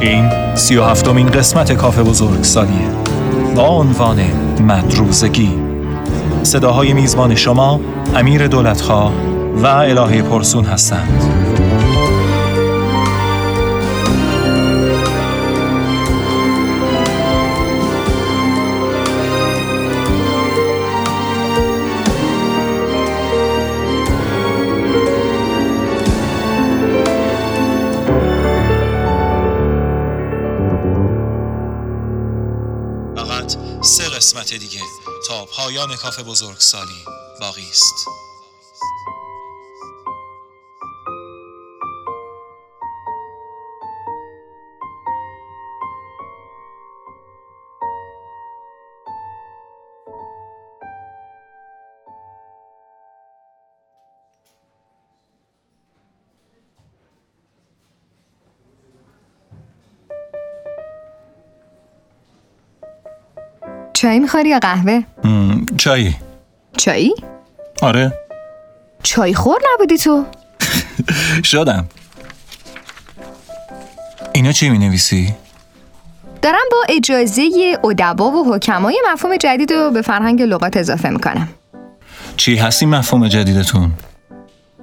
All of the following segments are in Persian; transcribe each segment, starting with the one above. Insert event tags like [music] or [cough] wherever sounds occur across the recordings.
این سی و هفتمین قسمت کافه بزرگ سالیه. با عنوان مدروزگی. صداهای میزبان شما امیر دولتخواه و الهه پرسون هستند. سه قسمت دیگه تا پایان کافه بزرگ سالی باقی است. چای می‌خوری یا قهوه؟ مم، چایی چایی؟ آره چای خور نبودی تو؟ [laughs] شدم اینا چی می نویسی؟ دارم با اجازه ادبا و حکمای مفهوم جدید رو به فرهنگ لغات اضافه می‌کنم چی هستی مفهوم جدیدتون؟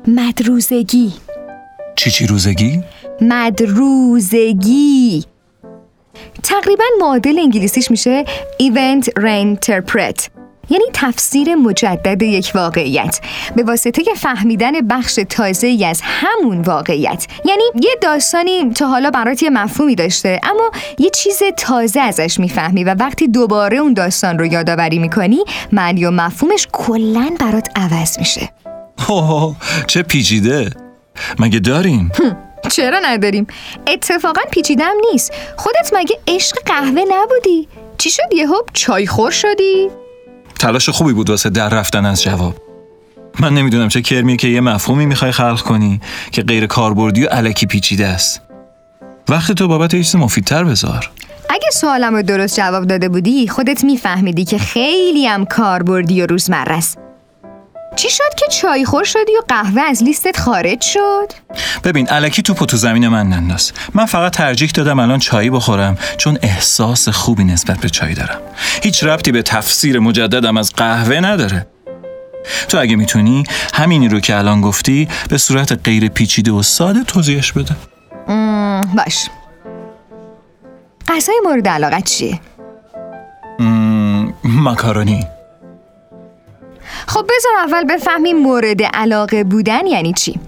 مدروزگی چی چی روزگی؟ مدروزگی تقریبا معادل انگلیسیش میشه Event Reinterpret. یعنی تفسیر مجدد یک واقعیت. به واسطه فهمیدن بخش تازه ای از همون واقعیت. یعنی یه داستانی تا حالا برات یه مفهومی داشته اما یه چیز تازه ازش می‌فهمی و وقتی دوباره اون داستان رو یادآوری می‌کنی معنی و مفهومش کلا برات عوض میشه. اوه چه پیچیده. مگه داریم؟ چرا نداریم؟ اتفاقا پیچیدم نیست خودت مگه عشق قهوه نبودی؟ چی شد یهو چای خور شدی؟ تلاش خوبی بود واسه در رفتن از جواب من نمی‌دونم چه کرمیه که یه مفهومی می‌خوای خلق کنی که غیر کاربردی و علکی پیچیده است وقت تو بابت یه چیز مفیدتر بذار اگه سوالم رو درست جواب داده بودی خودت میفهمیدی که خیلی هم کاربردی و روزمره است چی شد که چای خور شدی و قهوه از لیستت خارج شد؟ ببین علکی تو تو زمین من ننداز. من فقط ترجیح دادم الان چایی بخورم چون احساس خوبی نسبت به چای دارم. هیچ ربطی به تفسیر مجددم از قهوه نداره. تو اگه می‌تونی همینی رو که الان گفتی به صورت غیر پیچیده و ساده توضیحش بده. باش. غذای مورد علاقت چیه؟ مم، ماکارونی خب بذار اول بفهمیم مورد علاقه بودن یعنی چی؟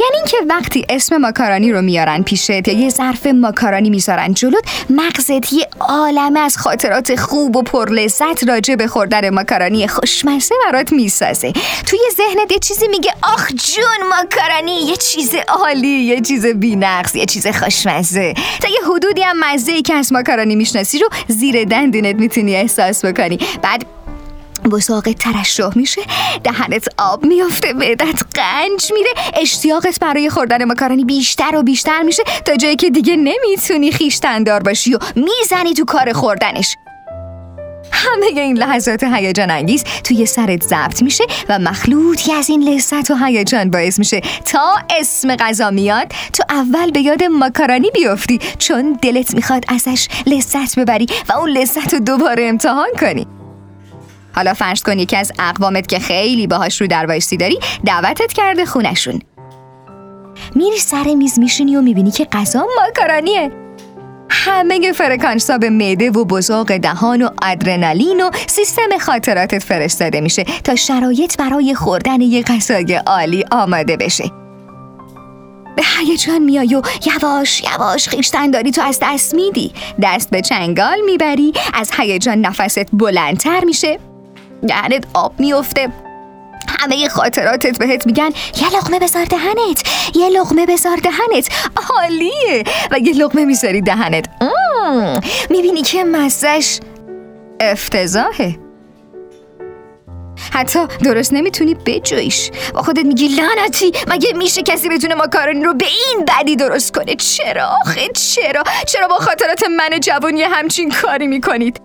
یعنی اینکه وقتی اسم ماکارانی رو میارن پیشت یا یه ظرف ماکارانی می‌ذارن جلوت مغزت یه عالمه از خاطرات خوب و پرلذت راجع به خوردن ماکارانی خوشمزه برات می‌سازه. توی ذهنت یه چیزی میگه آخ جون ماکارانی یه چیز عالی یه چیز بی‌نقص یه چیز خوشمزه. تا یه حدودی هم مزه ای که از ماکارانی می‌شناسی رو زیر دندونت می‌تونی احساس بکنی. بعد بساقت ترشح میشه دهنت آب میافته معدت قنج میره اشتیاقت برای خوردن ماکارونی بیشتر و بیشتر میشه تا جایی که دیگه نمی‌تونی خیشتندار باشی و می‌زنی تو کار خوردنش. همه این لحظات هیجان انگیز توی سرت ضبط میشه و مخلوطی از این لذت و هیجان باعث میشه تا اسم غذا میاد تو اول به یاد ماکارونی بیفتی چون دلت می‌خواد ازش لذت ببری و اون لذت رو دوباره امتحان کنی. حالا فرض کن یکی از اقوامت که خیلی باهاش رودروایسی داری دعوتت کرده خونشون. میری سر میز میشینی و می‌بینی که غذا ماکارونیه همه فرکانس ها به معده و بزاق دهان و ادرنالین و سیستم خاطراتت فرستاده میشه تا شرایط برای خوردن یه غذای عالی آماده بشه. به هیجان میای و یواش یواش خیشتن داری تو از دست میدی. دست به چنگال می‌بری از هیجان نفست بلندتر میشه. دهنت آب میفته. همه خاطراتت بهت میگن یه لقمه بذار دهنت یه لقمه بذار دهنت. عالیه. و یه لقمه می‌ذاری دهنت. می‌بینی که مزش افتضاحه. حتی درست نمی‌تونی بجویش. با خودت میگی لعنتی مگه میشه کسی بتونه ماکارونی رو به این بدی درست کنه؟ چرا آخه؟ چرا؟ چرا با خاطرات من جوانی همچین کاری می‌کنید؟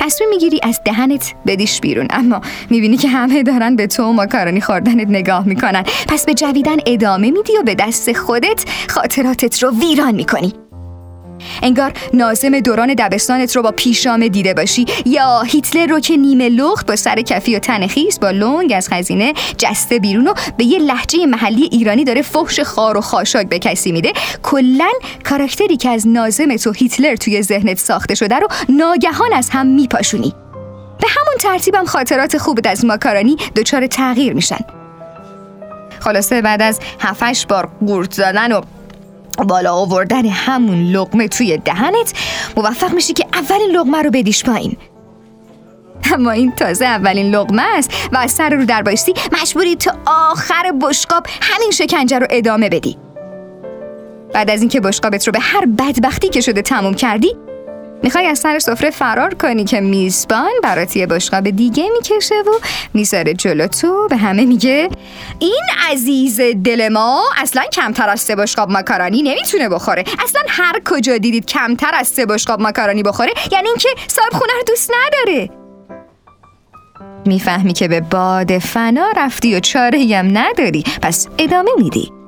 تصمیم می‌گیری از دهنت بدیش بیرون. اما می‌بینی که همه دارن به تو و ماکارونی خوردنت نگاه می‌کنن. پس به جویدن ادامه میدی و به دست خودت خاطراتت رو ویران می‌کنی. انگار نازم دوران دبستانت رو با پیشامه دیده باشی. یا هیتلر رو که نیمه لخت با سر کفی و تن خیس با لنگ از خزینه جسته بیرون و به یه لحجه محلی ایرانی داره فحش خار و خاشاک به کسی میده. کلا کاراکتری که از نازم تو هیتلر توی ذهنت ساخته شده رو ناگهان از هم میپاشونی. به همون ترتیبم خاطرات خوبت از ماکارانی دچار تغییر میشن. خلاصه بعد از هفتش بار قورت زدن و بالا آوردن همون لغمه توی دهنت موفق میشی که اولین لغمه رو بدیش پایین. اما این تازه اولین لغمه است و از سر رو در بایستی مجبوری تا آخر بشقاب همین شکنجه رو ادامه بدی. بعد از اینکه بشقابت رو به هر بدبختی که شده تموم کردی می‌خوای از سر سفره فرار کنی که میزبان برات یه بشقاب دیگه می‌کشه و می‌ذاره جلو تو. به همه میگه این عزیز دل ما اصلا کمتر از سه بشقاب ماکارانی نمی‌تونه بخوره. اصلا هر کجا دیدید کمتر از سه بشقاب ماکارانی بخوره یعنی اینکه صاحب خونه رو دوست نداره. می‌فهمی که به باد فنا رفتی و چاره هم نداری. پس ادامه میدی.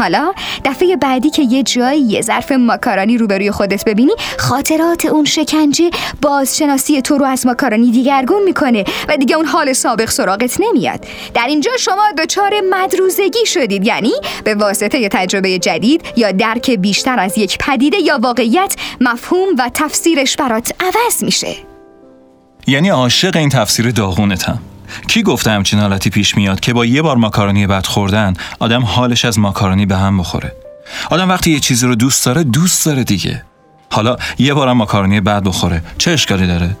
حالا دفعه بعدی که یه جایی یه ظرف ماکارانی روبروی خودت ببینی خاطرات اون شکنجه بازشناسی تو رو از ماکارانی دیگرگون می‌کنه و دیگه اون حال سابق سراغت نمیاد. در اینجا شما دچار مدروزگی شدید یعنی به واسطه تجربه جدید یا درک بیشتر از یک پدیده یا واقعیت مفهوم و تفسیرش برات عوض میشه. یعنی عاشق این تفسیر داغونتم. کی گفته همچین حالتی پیش میاد که با یه بار ماکارونی بد خوردن آدم حالش از ماکارونی به هم بخوره؟ آدم وقتی یه چیزی رو دوست داره دوست داره دیگه. حالا یه بارم ماکارونی بد بخوره چه اشکالی داره؟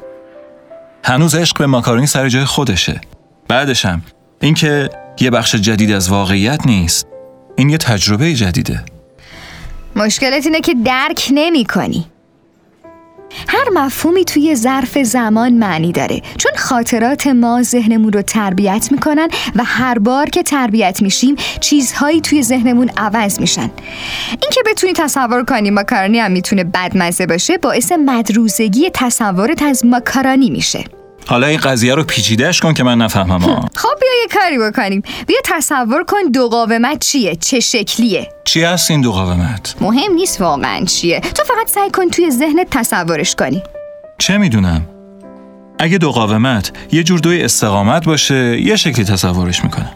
هنوز عشق به ماکارونی سر جای خودشه. بعدشم اینکه یه بخش جدید از واقعیت نیست. این یه تجربه جدیده. مشکلت اینه که درک نمی کنی هر مفهومی توی ظرف زمان معنی داره. چون خاطرات ما ذهنمون رو تربیت می‌کنن و هر بار که تربیت میشیم چیزهایی توی ذهنمون عوض میشن. اینکه بتونی تصور کنی ماکارانی هم می‌تونه بدمزه باشه باعث مدروزگی تصورت از ماکارانی میشه. حالا این قضیه رو پیچیدهش کن که من نفهمم. خب بیا یه کاری بکنیم. بیا تصور کن دو قاومت چیه؟ چه شکلیه؟ چی هست این دو قاومت مهم نیست واقعا چیه. تو فقط سعی کن توی ذهنت تصورش کنی. چه می‌دونم؟ اگه دو قاومت یه جور دوی استقامت باشه یه شکلی تصورش می‌کنم.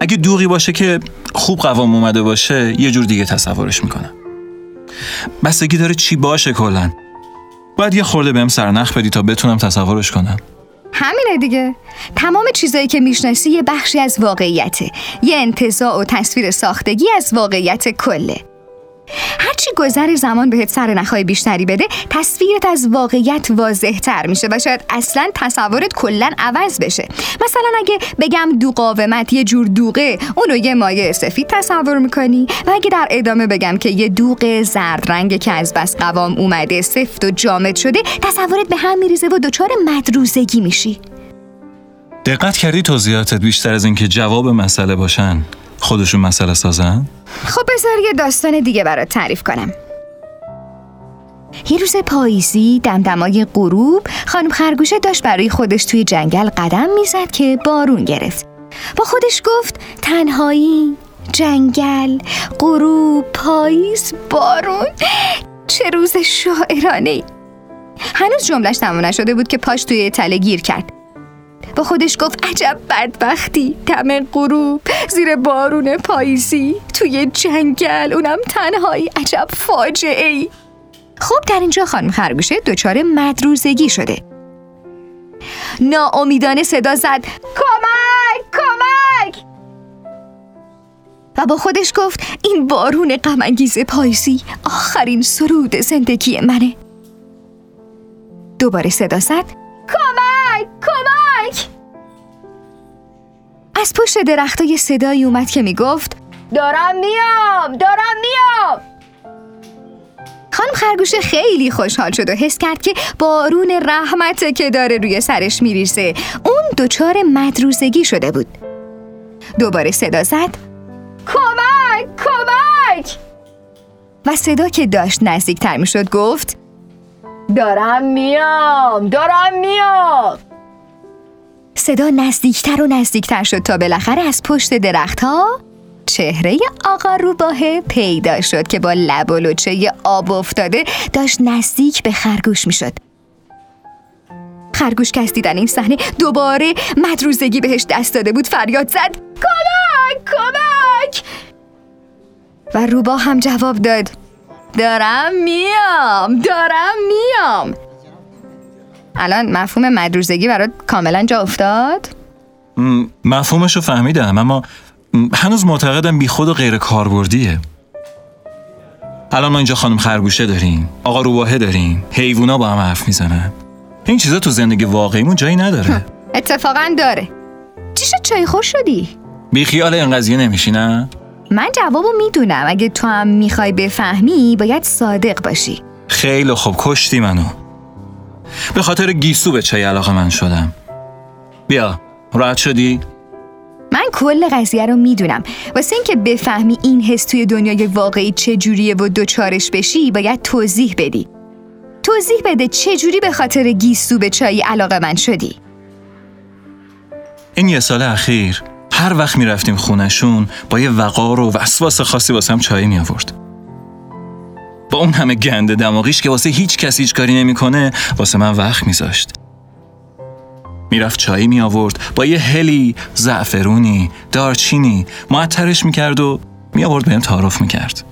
اگه دوغی باشه که خوب قوام اومده باشه یه جور دیگه تصورش می‌کنم. بستگی داره چی باشه کلا. باید یه خورده بهم سرنخ بدی تا بتونم تصورش کنم. همینه دیگه. تمام چیزایی که می‌شناسی یه بخشی از واقعیته. یه انتظاع و تصویر ساختگی از واقعیت کله. هرچی گذر زمان بهت سر نخهای بیشتری بده تصویرت از واقعیت واضح تر میشه و شاید اصلا تصورت کلا عوض بشه. مثلا اگه بگم دو قاومت یه جور دوغه اونو یه مایه سفید تصور می‌کنی؟ و اگه در ادامه بگم که یه دوغ زرد رنگ که از بس قوام اومده سفت و جامد شده تصورت به هم میریزه و دچار مدروزگی میشی. دقت کردی توضیحاتت بیشتر از اینکه جواب مسئله باشن. خودشون مسئله سازن؟ خب بذار یه داستان دیگه برات تعریف کنم. یه روز پاییزی دمدمای غروب خانم خرگوشه داشت برای خودش توی جنگل قدم می‌زد که بارون گرفت. با خودش گفت تنهایی جنگل غروب پاییز بارون چه روز شاعرانه هنوز جملش تمام نشده بود که پاش توی تله گیر کرد. با خودش گفت عجب بدبختی دم غروب زیر بارون پاییزی توی جنگل اونم تنهایی عجب فاجعه ای خب در اینجا خانم خرگوشه دچار مدروزگی شده. ناامیدانه صدا زد کمک کمک! و با خودش گفت این بارون غمانگیز پاییزی آخرین سرود زندگی منه. دوباره صدا زد از پشت درختای صدایی اومد که می‌گفت دارم میام دارم میام. خانم خرگوش خیلی خوشحال شد و حس کرد که بارون رحمت که داره روی سرش میریزه. اون دچار مدروزگی شده بود. دوباره صدا زد. کمک کمک! و صدا که داشت نزدیکتر می‌شد گفت دارم میام دارم میام. صدا نزدیکتر و نزدیکتر شد تا بالاخره از پشت درختها چهره آقا روباهه پیدا شد که با لب و لچه آب افتاده داشت نزدیک به خرگوش می‌شد. خرگوش که از دیدن این صحنه دوباره مدروزگی بهش دست داده بود فریاد زد. کمک کمک! و روبا هم جواب داد. دارم میام دارم میام. الان مفهوم مدروزگی برات کاملا جا افتاد؟ مفهومش رو فهمیدم اما هنوز معتقدم بی خود و غیر کاربردیه. الان ما اینجا خانم خرگوشه داریم آقا روباهه داریم حیوونا با هم حرف می‌زنن. این چیزا تو زندگی واقعیمون جایی نداره. اتفاقا داره. چی شد چای خوش شدی؟ بی خیال این قضیه نمیشی نه؟ من جوابو می‌دونم. اگه تو هم می‌خوای بفهمی باید صادق باشی. خیلی خوب کشتی منو. به خاطر گیسو به چای علاقه من شدم بیا راحت شدی؟ من کل قضیه رو می‌دونم واسه اینکه بفهمی این حس توی دنیای واقعی چجوریه و دوچارش بشی باید توضیح بدی توضیح بده چجوری به خاطر گیسو به چای علاقه من شدی این یه سال اخیر هر وقت می‌رفتیم خونشون با یه وقار و وسواس خاصی واسه هم چای می آورد. با اون همه گنده دماغیش که واسه هیچ کسی هیچ کاری نمی‌کنه واسه من وقت میذاشت. می‌رفت چایی می آورد با یه هلی زعفرونی دارچینی معطرش می‌کرد و می آورد بهم تعارف می‌کرد.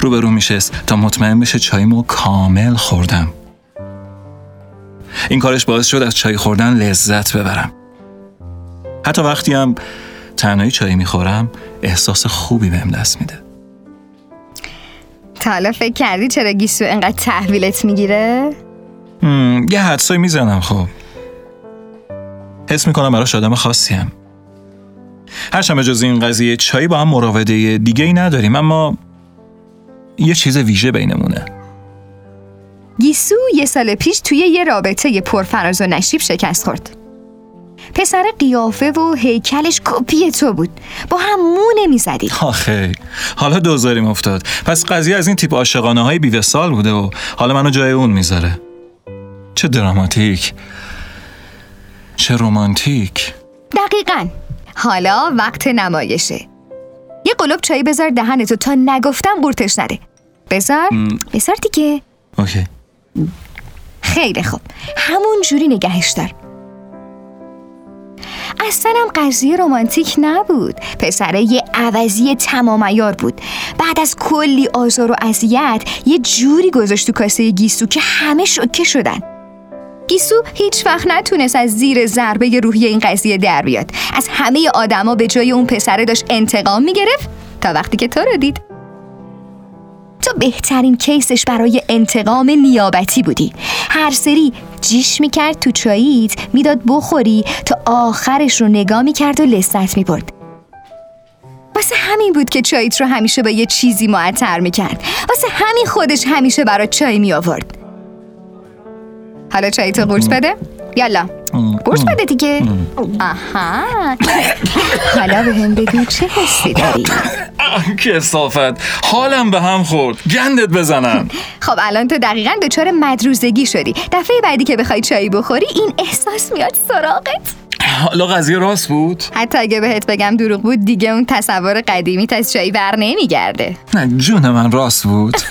روبرو میشست تا مطمئن بشه چایمو کامل خوردم. این کارش باعث شد از چای خوردن لذت ببرم. حتی وقتی هم تنهایی چای می‌خورم احساس خوبی بهم دست میده. تا حالا فکر کردی چرا گیسو انقدر تحویلت می‌گیره؟ یه حدسایی می‌زنم خب. حس می‌کنم براش آدم خاصیم. هرچند جز این قضیه چایی با هم مراوده دیگه ای نداریم اما یه چیز ویژه بینمونه. گیسو یه سال پیش توی یه رابطه پرفراز و نشیب شکست خورد. پسر قیافه و هیکلش کپی تو بود. با هم مو نمی‌زدی آخه حالا دوزاریم افتاد. پس قضیه از این تیپ عاشقانه های بیوسال بوده و حالا منو جای اون می‌ذاره. چه دراماتیک. چه رومانتیک. دقیقا. حالا وقت نمایشه. یه قلوب چایی بذار دهنتو تا نگفتم قورتش نده بذار. بذار دیگه. اوکی. خیلی خوب. همون جوری نگهش دار. اصلا هم قضیه رومانتیک نبود. پسره یه عوضی تمام بود. بعد از کلی آزار و اذیت یه جوری گذاشت تو کاسه گیسو که همه شوکه شدن. گیسو هیچ وقت نتونست از زیر ضربه روحی این قضیه در بیاد. از همه آدما به جای اون پسره داشت انتقام می‌گرفت تا وقتی که تو رو دید. تو بهترین کیسش برای انتقام نیابتی بودی. هر سری جیش می‌کرد تو چاییت می‌داد بخوری تا آخرش رو نگاه می‌کرد و لذت می‌برد. واسه همین بود که چاییت رو همیشه با یه چیزی معطر می‌کرد. واسه همین خودش همیشه برای چای می آورد حالا چای تو قورت بده؟ یالا. قورت بده دیگه. آها. حالا به هم بگو چه حسی داری؟ کسافت. حالم به هم خورد. گندت بزنم. خب الان تو دقیقا دچار مدروزگی شدی. دفعه بعدی که بخوای چای بخوری این احساس میاد سراغت. حالا قضیه راست بود؟ حتی اگه بهت بگم دروغ بود دیگه اون تصور قدیمیت از چای بر نمیگرده. نه جون من راست بود. [laughs]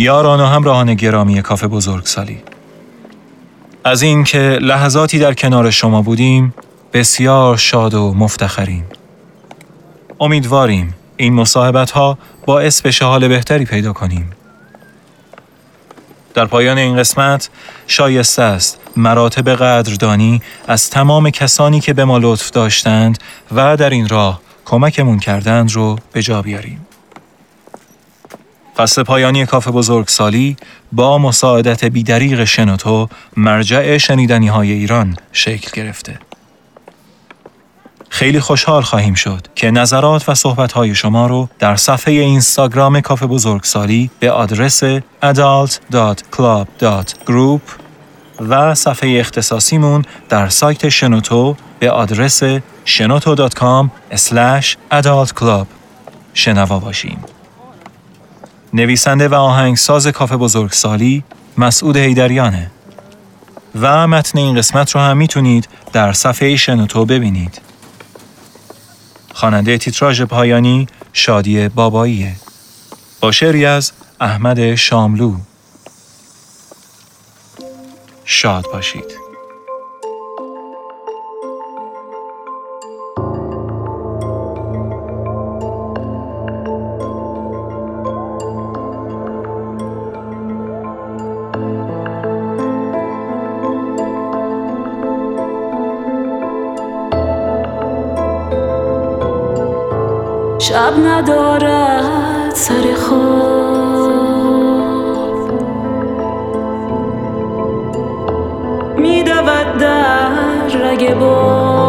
یاران و همراهان گرامی کافه بزرگسالی از اینکه لحظاتی در کنار شما بودیم بسیار شاد و مفتخریم. امیدواریم این مصاحبت ها باعث بشه حال بهتری پیدا کنیم. در پایان این قسمت شایسته است مراتب قدردانی از تمام کسانی که به ما لطف داشتند و در این راه کمکمون کردند رو به جا بیاریم. فصل پایانی کاف بزرگسالی با مساعدت بیدریق شنوتو مرجع شنیدنی های ایران شکل گرفته. خیلی خوشحال خواهیم شد که نظرات و صحبت شما رو در صفحه اینستاگرام کاف بزرگسالی به آدرس adult.club.group و صفحه اختصاصیمون در سایت شنوتو به آدرس shenoto.com adultclub شنوا باشیم. نویسنده و آهنگساز کاف بزرگسالی مسعود هیدریانه و متن این قسمت رو هم می‌تونید در صفحه شنوتو ببینید. خواننده تیتراژ پایانی شادی باباییه. با شعری از احمد شاملو. شاد باشید. در رگ باد.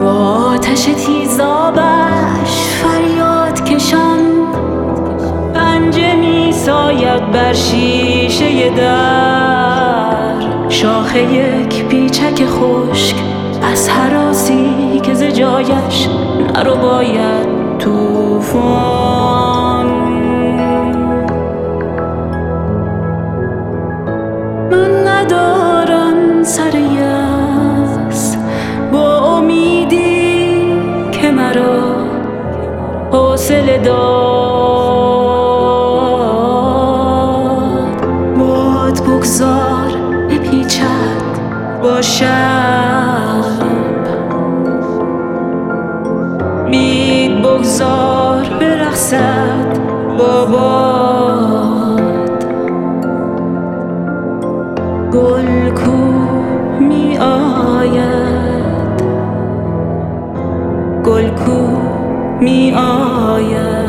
با آتش تیزابش فریاد کشان. ساید بر شیشه در. شاخه یک پیچک خشک از حراسی که ز جایش نرو باید توفان گل کو می آید گل کو می آید